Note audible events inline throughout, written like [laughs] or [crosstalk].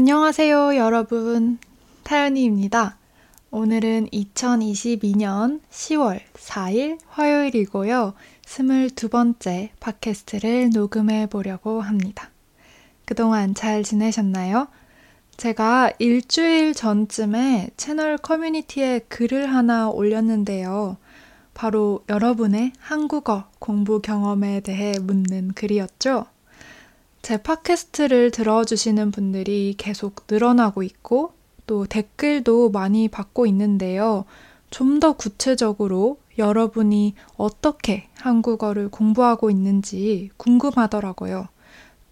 안녕하세요, 여러분. 타연이입니다. 오늘은 2022년 10월 4일 화요일이고요. 22번째 팟캐스트를 녹음해 보려고 합니다. 그동안 잘 지내셨나요? 제가 일주일 전쯤에 채널 커뮤니티에 글을 하나 올렸는데요. 바로 여러분의 한국어 공부 경험에 대해 묻는 글이었죠. 제 팟캐스트를 들어주시는 분들이 계속 늘어나고 있고 또 댓글도 많이 받고 있는데요. 좀 더 구체적으로 여러분이 어떻게 한국어를 공부하고 있는지 궁금하더라고요.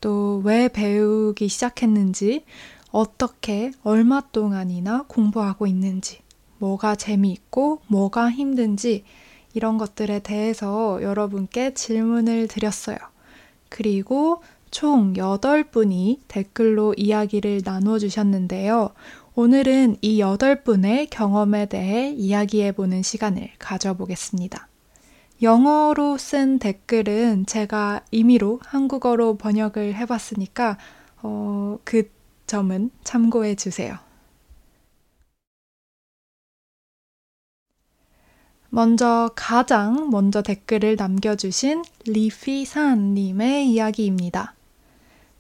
또 왜 배우기 시작했는지, 어떻게 얼마 동안이나 공부하고 있는지, 뭐가 재미있고 뭐가 힘든지 이런 것들에 대해서 여러분께 질문을 드렸어요. 그리고 총 8분이 댓글로 이야기를 나누어 주셨는데요. 오늘은 이 8분의 경험에 대해 이야기해 보는 시간을 가져보겠습니다. 영어로 쓴 댓글은 제가 임의로 한국어로 번역을 해봤으니까, 어, 그 점은 참고해 주세요. 먼저 가장 먼저 댓글을 남겨주신 리피산님의 이야기입니다.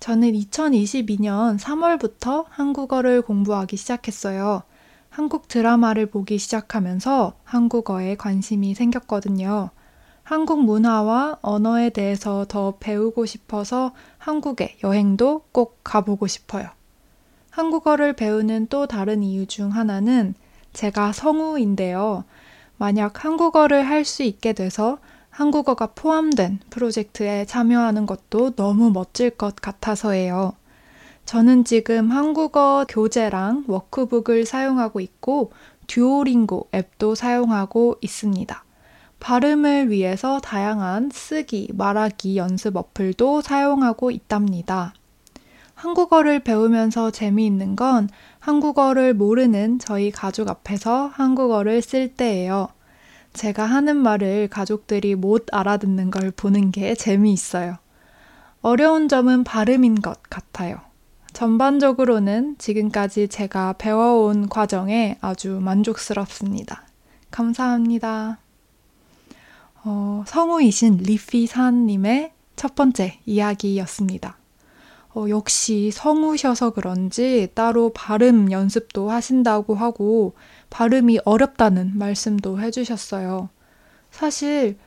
저는 2022년 3월부터 한국어를 공부하기 시작했어요. 한국 드라마를 보기 시작하면서 한국어에 관심이 생겼거든요. 한국 문화와 언어에 대해서 더 배우고 싶어서 한국에 여행도 꼭 가보고 싶어요. 한국어를 배우는 또 다른 이유 중 하나는 제가 성우인데요. 만약 한국어를 할 수 있게 돼서 한국어가 포함된 프로젝트에 참여하는 것도 너무 멋질 것 같아서예요. 저는 지금 한국어 교재랑 워크북을 사용하고 있고 듀오링고 앱도 사용하고 있습니다. 발음을 위해서 다양한 쓰기, 말하기 연습 어플도 사용하고 있답니다. 한국어를 배우면서 재미있는 건 한국어를 모르는 저희 가족 앞에서 한국어를 쓸 때예요. 제가 하는 말을 가족들이 못 알아듣는 걸 보는 게 재미있어요. 어려운 점은 발음인 것 같아요. 전반적으로는 지금까지 제가 배워온 과정에 아주 만족스럽습니다. 감사합니다. 어, 성우이신 리피 산님의 첫 번째 이야기였습니다. 어, 역시 성우셔서 그런지 따로 발음 연습도 하신다고 하고 발음이 어렵다는 말씀도 해주셨어요. 사실,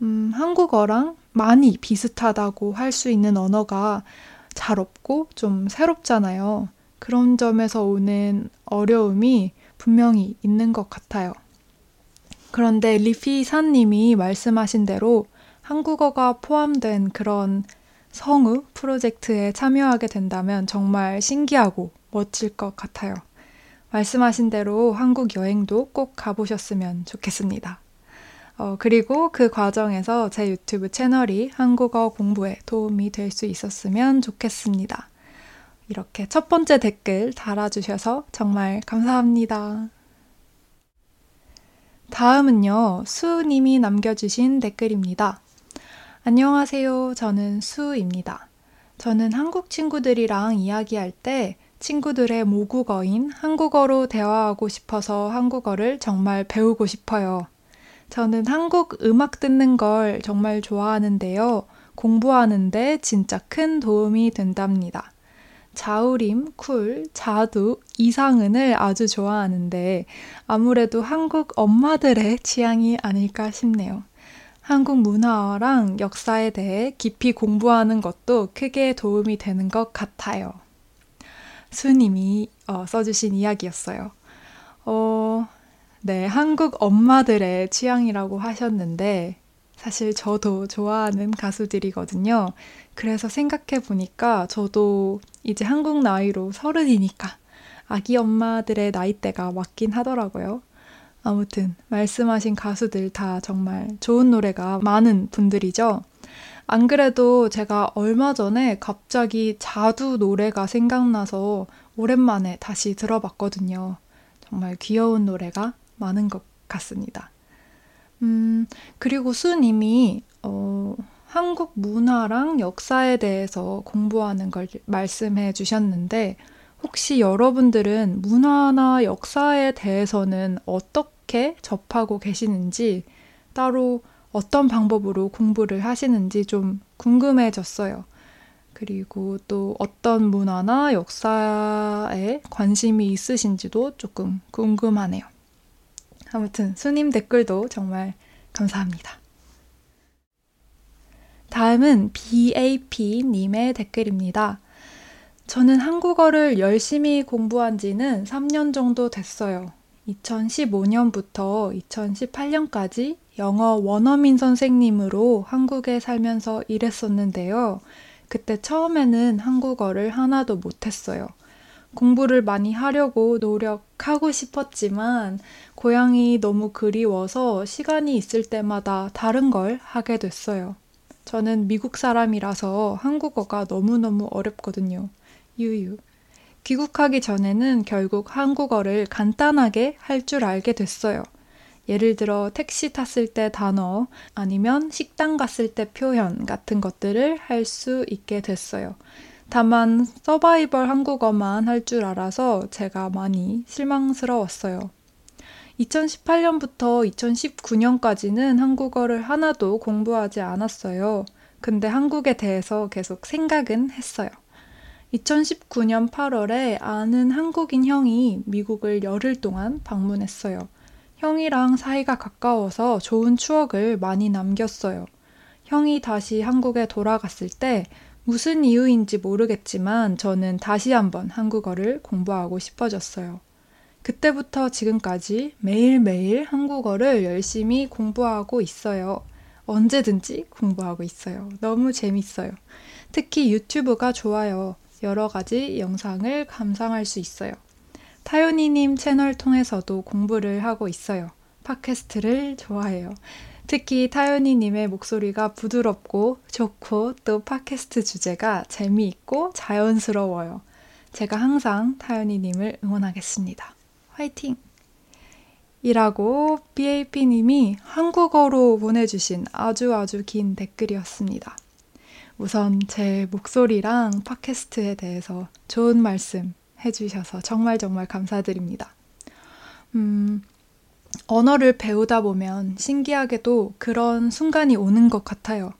음, 한국어랑 많이 비슷하다고 할 수 있는 언어가 잘 없고 좀 새롭잖아요. 그런 점에서 오는 어려움이 분명히 있는 것 같아요. 그런데 리피 사님이 말씀하신 대로 한국어가 포함된 그런 성우 프로젝트에 참여하게 된다면 정말 신기하고 멋질 것 같아요. 말씀하신 대로 한국 여행도 꼭 가보셨으면 좋겠습니다. 어, 그리고 그 과정에서 제 유튜브 채널이 한국어 공부에 도움이 될 수 있었으면 좋겠습니다. 이렇게 첫 번째 댓글 달아주셔서 정말 감사합니다. 다음은요, 수님이 남겨주신 댓글입니다. 안녕하세요. 저는 수입니다. 저는 한국 친구들이랑 이야기할 때 친구들의 모국어인 한국어로 대화하고 싶어서 한국어를 정말 배우고 싶어요. 저는 한국 음악 듣는 걸 정말 좋아하는데요. 공부하는데 진짜 큰 도움이 된답니다. 자우림, 쿨, 자두, 이상은을 아주 좋아하는데 아무래도 한국 엄마들의 취향이 아닐까 싶네요. 한국 문화랑 역사에 대해 깊이 공부하는 것도 크게 도움이 되는 것 같아요. 수님이 어, 써주신 이야기였어요. 어, 네, 한국 엄마들의 취향이라고 하셨는데, 사실 저도 좋아하는 가수들이거든요. 그래서 생각해 보니까 저도 이제 한국 나이로 서른이니까 아기 엄마들의 나이대가 맞긴 하더라고요. 아무튼 말씀하신 가수들 다 정말 좋은 노래가 많은 분들이죠. 안 그래도 제가 얼마 전에 갑자기 자두 노래가 생각나서 오랜만에 다시 들어봤거든요. 정말 귀여운 노래가 많은 것 같습니다. 음, 그리고 수님이, 어, 한국 문화랑 역사에 대해서 공부하는 걸 말씀해 주셨는데, 혹시 여러분들은 문화나 역사에 대해서는 어떻게 접하고 계시는지 따로 어떤 방법으로 공부를 하시는지 좀 궁금해졌어요. 그리고 또 어떤 문화나 역사에 관심이 있으신지도 조금 궁금하네요. 아무튼 수님 댓글도 정말 감사합니다. 다음은 BAP님의 댓글입니다. 저는 한국어를 열심히 공부한 지는 3년 정도 됐어요. 2015년부터 2018년까지 영어 원어민 선생님으로 한국에 살면서 일했었는데요. 그때 처음에는 한국어를 하나도 못했어요. 공부를 많이 하려고 노력하고 싶었지만 고향이 너무 그리워서 시간이 있을 때마다 다른 걸 하게 됐어요. 저는 미국 사람이라서 한국어가 너무너무 어렵거든요. 유유. 귀국하기 전에는 결국 한국어를 간단하게 할 줄 알게 됐어요. 예를 들어 택시 탔을 때 단어 아니면 식당 갔을 때 표현 같은 것들을 할 수 있게 됐어요. 다만 서바이벌 한국어만 할 줄 알아서 제가 많이 실망스러웠어요. 2018년부터 2019년까지는 한국어를 하나도 공부하지 않았어요. 근데 한국에 대해서 계속 생각은 했어요. 2019년 8월에 아는 한국인 형이 미국을 열흘 동안 방문했어요. 형이랑 사이가 가까워서 좋은 추억을 많이 남겼어요. 형이 다시 한국에 돌아갔을 때 무슨 이유인지 모르겠지만 저는 다시 한번 한국어를 공부하고 싶어졌어요. 그때부터 지금까지 매일매일 한국어를 열심히 공부하고 있어요. 언제든지 공부하고 있어요. 너무 재밌어요. 특히 유튜브가 좋아요. 여러 가지 영상을 감상할 수 있어요. 타요니님 채널 통해서도 공부를 하고 있어요. 팟캐스트를 좋아해요. 특히 타요니님의 목소리가 부드럽고 좋고 또 팟캐스트 주제가 재미있고 자연스러워요. 제가 항상 타요니님을 응원하겠습니다. 화이팅! 이라고 BAP님이 한국어로 보내주신 아주 아주 긴 댓글이었습니다. 우선 제 목소리랑 팟캐스트에 대해서 좋은 말씀 해주셔서 정말 정말 감사드립니다. 음, 언어를 배우다 보면 신기하게도 그런 순간이 오는 것 같아요.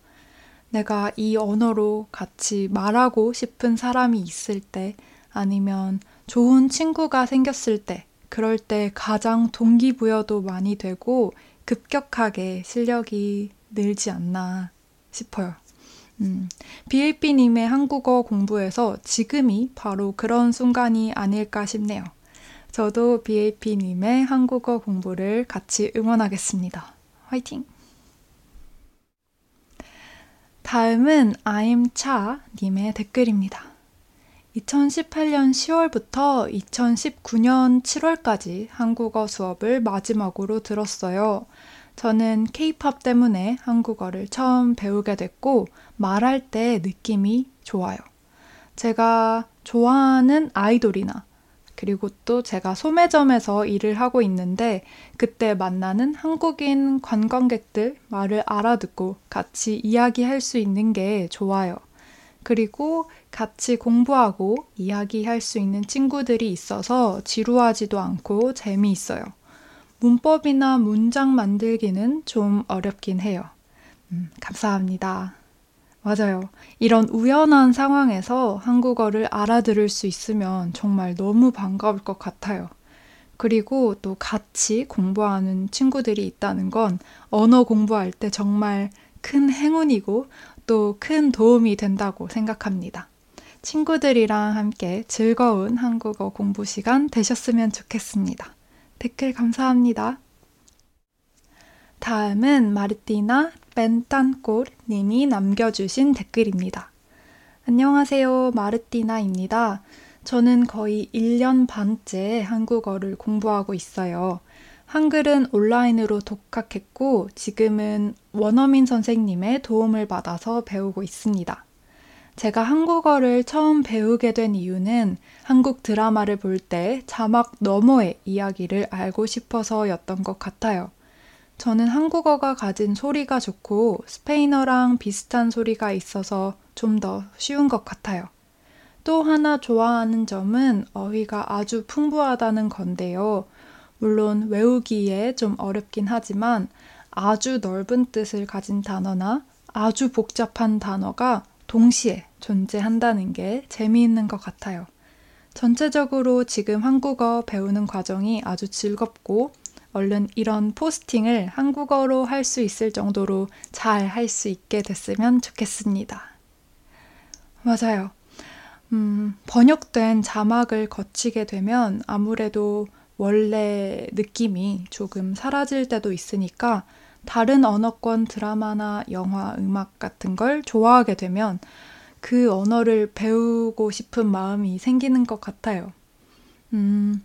내가 이 언어로 같이 말하고 싶은 사람이 있을 때, 아니면 좋은 친구가 생겼을 때, 그럴 때 가장 동기부여도 많이 되고 급격하게 실력이 늘지 않나 싶어요. 음, BAP님의 한국어 공부에서 지금이 바로 그런 순간이 아닐까 싶네요. 저도 BAP님의 한국어 공부를 같이 응원하겠습니다. 화이팅! 다음은 아임차 님의 댓글입니다. 2018년 10월부터 2019년 7월까지 한국어 수업을 마지막으로 들었어요. 저는 케이팝 때문에 한국어를 처음 배우게 됐고 말할 때 느낌이 좋아요. 제가 좋아하는 아이돌이나 그리고 또 제가 소매점에서 일을 하고 있는데 그때 만나는 한국인 관광객들 말을 알아듣고 같이 이야기할 수 있는 게 좋아요. 그리고 같이 공부하고 이야기할 수 있는 친구들이 있어서 지루하지도 않고 재미있어요. 문법이나 문장 만들기는 좀 어렵긴 해요. 음, 감사합니다. 맞아요. 이런 우연한 상황에서 한국어를 알아들을 수 있으면 정말 너무 반가울 것 같아요. 그리고 또 같이 공부하는 친구들이 있다는 건 언어 공부할 때 정말 큰 행운이고 또 큰 도움이 된다고 생각합니다. 친구들이랑 함께 즐거운 한국어 공부 시간 되셨으면 좋겠습니다. 댓글 감사합니다. 다음은 마르티나 벤탄골 님이 남겨주신 댓글입니다. 안녕하세요. 마르티나입니다. 저는 거의 1년 반째 한국어를 공부하고 있어요. 한글은 온라인으로 독학했고 지금은 원어민 선생님의 도움을 받아서 배우고 있습니다. 제가 한국어를 처음 배우게 된 이유는 한국 드라마를 볼 때 자막 너머의 이야기를 알고 싶어서였던 것 같아요. 저는 한국어가 가진 소리가 좋고 스페인어랑 비슷한 소리가 있어서 좀 더 쉬운 것 같아요. 또 하나 좋아하는 점은 어휘가 아주 풍부하다는 건데요. 물론 외우기에 좀 어렵긴 하지만 아주 넓은 뜻을 가진 단어나 아주 복잡한 단어가 동시에 존재한다는 게 재미있는 것 같아요. 전체적으로 지금 한국어 배우는 과정이 아주 즐겁고 얼른 이런 포스팅을 한국어로 할 수 있을 정도로 잘 할 수 있게 됐으면 좋겠습니다. 맞아요. 음, 번역된 자막을 거치게 되면 아무래도 원래 느낌이 조금 사라질 때도 있으니까 다른 언어권 드라마나 영화, 음악 같은 걸 좋아하게 되면 그 언어를 배우고 싶은 마음이 생기는 것 같아요. 음,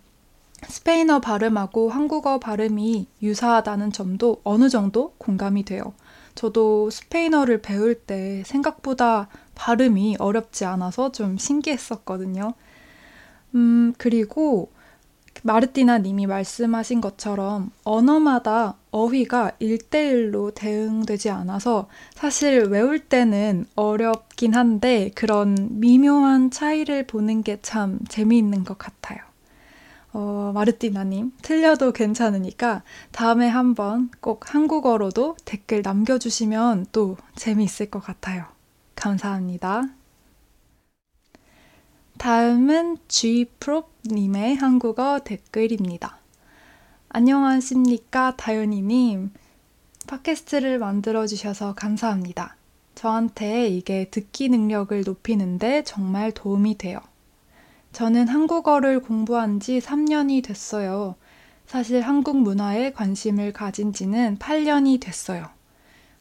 스페인어 발음하고 한국어 발음이 유사하다는 점도 어느 정도 공감이 돼요. 저도 스페인어를 배울 때 생각보다 발음이 어렵지 않아서 좀 신기했었거든요. 음, 그리고 마르티나 님이 말씀하신 것처럼 언어마다 어휘가 일대일로 대응되지 않아서 사실 외울 때는 어렵긴 한데 그런 미묘한 차이를 보는 게 참 재미있는 것 같아요. 어, 마르티나님, 틀려도 괜찮으니까 다음에 한번 꼭 한국어로도 댓글 남겨주시면 또 재미있을 것 같아요. 감사합니다. 다음은 G프롭님의 한국어 댓글입니다. 안녕하십니까, 다윤이님. 팟캐스트를 만들어주셔서 감사합니다. 저한테 이게 듣기 능력을 높이는데 정말 도움이 돼요. 저는 한국어를 공부한 지 3년이 됐어요. 사실 한국 문화에 관심을 가진 지는 8년이 됐어요.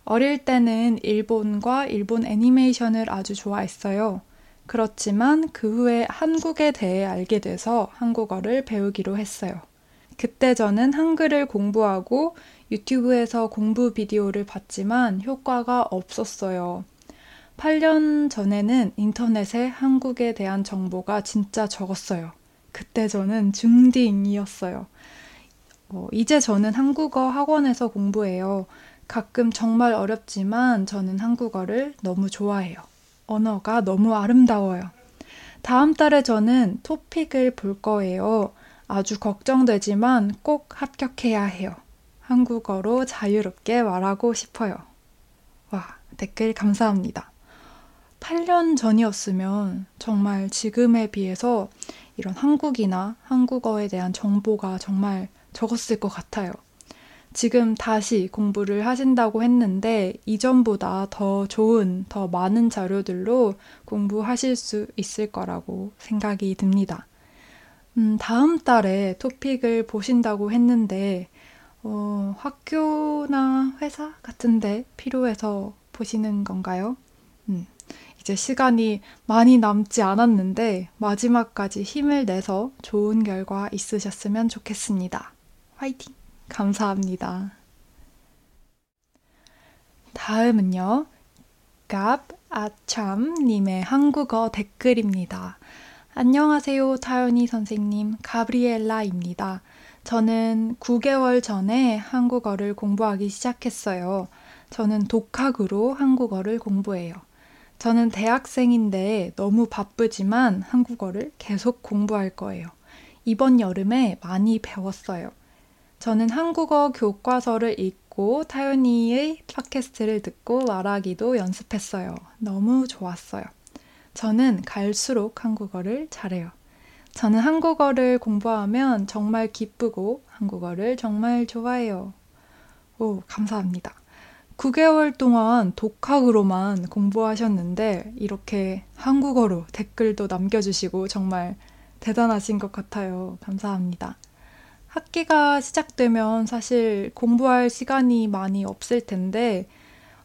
어릴 때는 일본과 일본 애니메이션을 아주 좋아했어요. 그렇지만 그 후에 한국에 대해 알게 돼서 한국어를 배우기로 했어요. 그때 저는 한글을 공부하고 유튜브에서 공부 비디오를 봤지만 효과가 없었어요. 8년 전에는 인터넷에 한국에 대한 정보가 진짜 적었어요. 그때 저는 중디인이었어요. 어, 이제 저는 한국어 학원에서 공부해요. 가끔 정말 어렵지만 저는 한국어를 너무 좋아해요. 언어가 너무 아름다워요. 다음 달에 저는 토픽을 볼 거예요. 아주 걱정되지만 꼭 합격해야 해요. 한국어로 자유롭게 말하고 싶어요. 와, 댓글 감사합니다. 8년 전이었으면 정말 지금에 비해서 이런 한국이나 한국어에 대한 정보가 정말 적었을 것 같아요. 지금 다시 공부를 하신다고 했는데 이전보다 더 좋은, 더 많은 자료들로 공부하실 수 있을 거라고 생각이 듭니다. 음, 다음 달에 토픽을 보신다고 했는데, 어, 학교나 회사 같은데 필요해서 보시는 건가요? 음, 이제 시간이 많이 남지 않았는데 마지막까지 힘을 내서 좋은 결과 있으셨으면 좋겠습니다. 화이팅! 감사합니다. 다음은요. 갑 아참님의 한국어 댓글입니다. 안녕하세요, 타연이 선생님. 가브리엘라입니다. 저는 9개월 전에 한국어를 공부하기 시작했어요. 저는 독학으로 한국어를 공부해요. 저는 대학생인데 너무 바쁘지만 한국어를 계속 공부할 거예요. 이번 여름에 많이 배웠어요. 저는 한국어 교과서를 읽고 타연이의 팟캐스트를 듣고 말하기도 연습했어요. 너무 좋았어요. 저는 갈수록 한국어를 잘해요. 저는 한국어를 공부하면 정말 기쁘고 한국어를 정말 좋아해요. 오, 감사합니다. 9개월 동안 독학으로만 공부하셨는데 이렇게 한국어로 댓글도 남겨주시고 정말 대단하신 것 같아요. 감사합니다. 학기가 시작되면 사실 공부할 시간이 많이 없을 텐데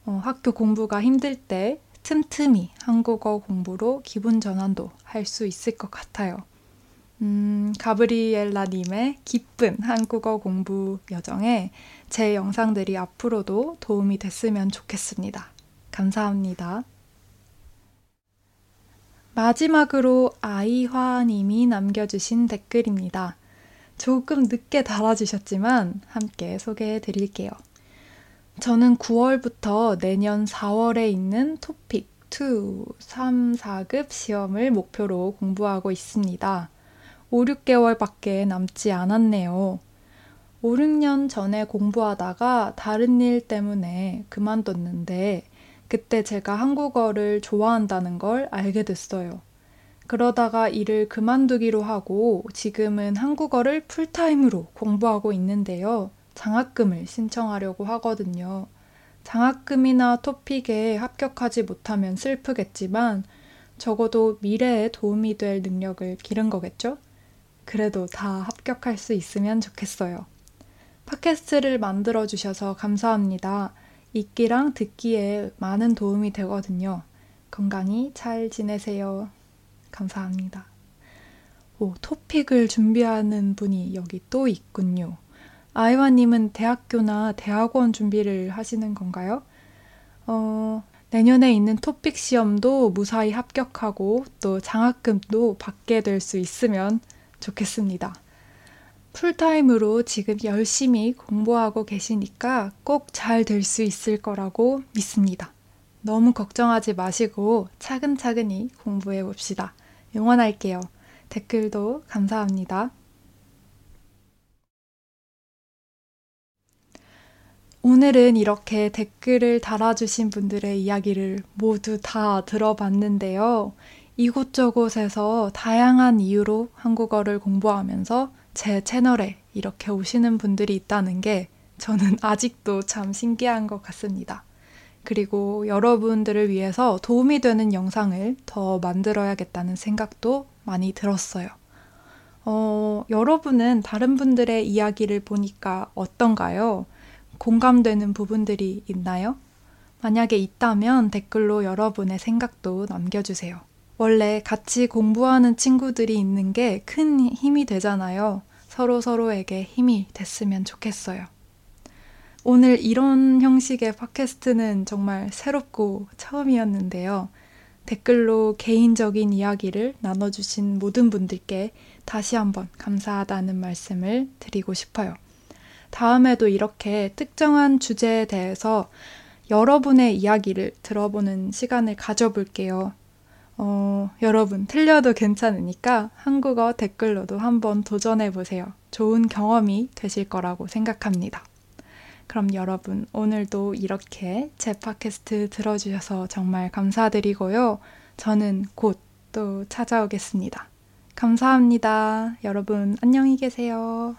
어, 학교 공부가 힘들 때 틈틈이 한국어 공부로 기분 전환도 할 수 있을 것 같아요. 음, 가브리엘라님의 기쁜 한국어 공부 여정에 제 영상들이 앞으로도 도움이 됐으면 좋겠습니다. 감사합니다. 마지막으로 아이화님이 남겨주신 댓글입니다. 조금 늦게 달아주셨지만 함께 소개해 드릴게요. 저는 9월부터 내년 4월에 있는 토픽 2, 3, 4급 시험을 목표로 공부하고 있습니다. 5, 6개월밖에 남지 않았네요. 5, 6년 전에 공부하다가 다른 일 때문에 그만뒀는데 그때 제가 한국어를 좋아한다는 걸 알게 됐어요. 그러다가 일을 그만두기로 하고 지금은 한국어를 풀타임으로 공부하고 있는데요. 장학금을 신청하려고 하거든요. 장학금이나 토픽에 합격하지 못하면 슬프겠지만 적어도 미래에 도움이 될 능력을 기른 거겠죠? 그래도 다 합격할 수 있으면 좋겠어요. 팟캐스트를 만들어 주셔서 감사합니다. 읽기랑 듣기에 많은 도움이 되거든요. 건강히 잘 지내세요. 감사합니다. 오, 토픽을 준비하는 분이 여기 또 있군요. 아이와님은 대학교나 대학원 준비를 하시는 건가요? 어, 내년에 있는 토픽 시험도 무사히 합격하고 또 장학금도 받게 될 수 있으면 좋겠습니다. 풀타임으로 지금 열심히 공부하고 계시니까 꼭 잘 될 수 있을 거라고 믿습니다. 너무 걱정하지 마시고 차근차근히 공부해 봅시다. 응원할게요. 댓글도 감사합니다. 오늘은 이렇게 댓글을 달아주신 분들의 이야기를 모두 다 들어봤는데요. 이곳저곳에서 다양한 이유로 한국어를 공부하면서 제 채널에 이렇게 오시는 분들이 있다는 게 저는 [laughs] 아직도 참 신기한 것 같습니다. 그리고 여러분들을 위해서 도움이 되는 영상을 더 만들어야겠다는 생각도 많이 들었어요. 어, 여러분은 다른 분들의 이야기를 보니까 어떤가요? 공감되는 부분들이 있나요? 만약에 있다면 댓글로 여러분의 생각도 남겨주세요. 원래 같이 공부하는 친구들이 있는 게 큰 힘이 되잖아요. 서로 서로에게 힘이 됐으면 좋겠어요. 오늘 이런 형식의 팟캐스트는 정말 새롭고 처음이었는데요. 댓글로 개인적인 이야기를 나눠주신 모든 분들께 다시 한번 감사하다는 말씀을 드리고 싶어요. 다음에도 이렇게 특정한 주제에 대해서 여러분의 이야기를 들어보는 시간을 가져볼게요. 어, 여러분, 틀려도 괜찮으니까 한국어 댓글로도 한번 도전해 보세요. 좋은 경험이 되실 거라고 생각합니다. 그럼 여러분, 오늘도 이렇게 제 팟캐스트 들어주셔서 정말 감사드리고요. 저는 곧 또 찾아오겠습니다. 감사합니다. 여러분, 안녕히 계세요.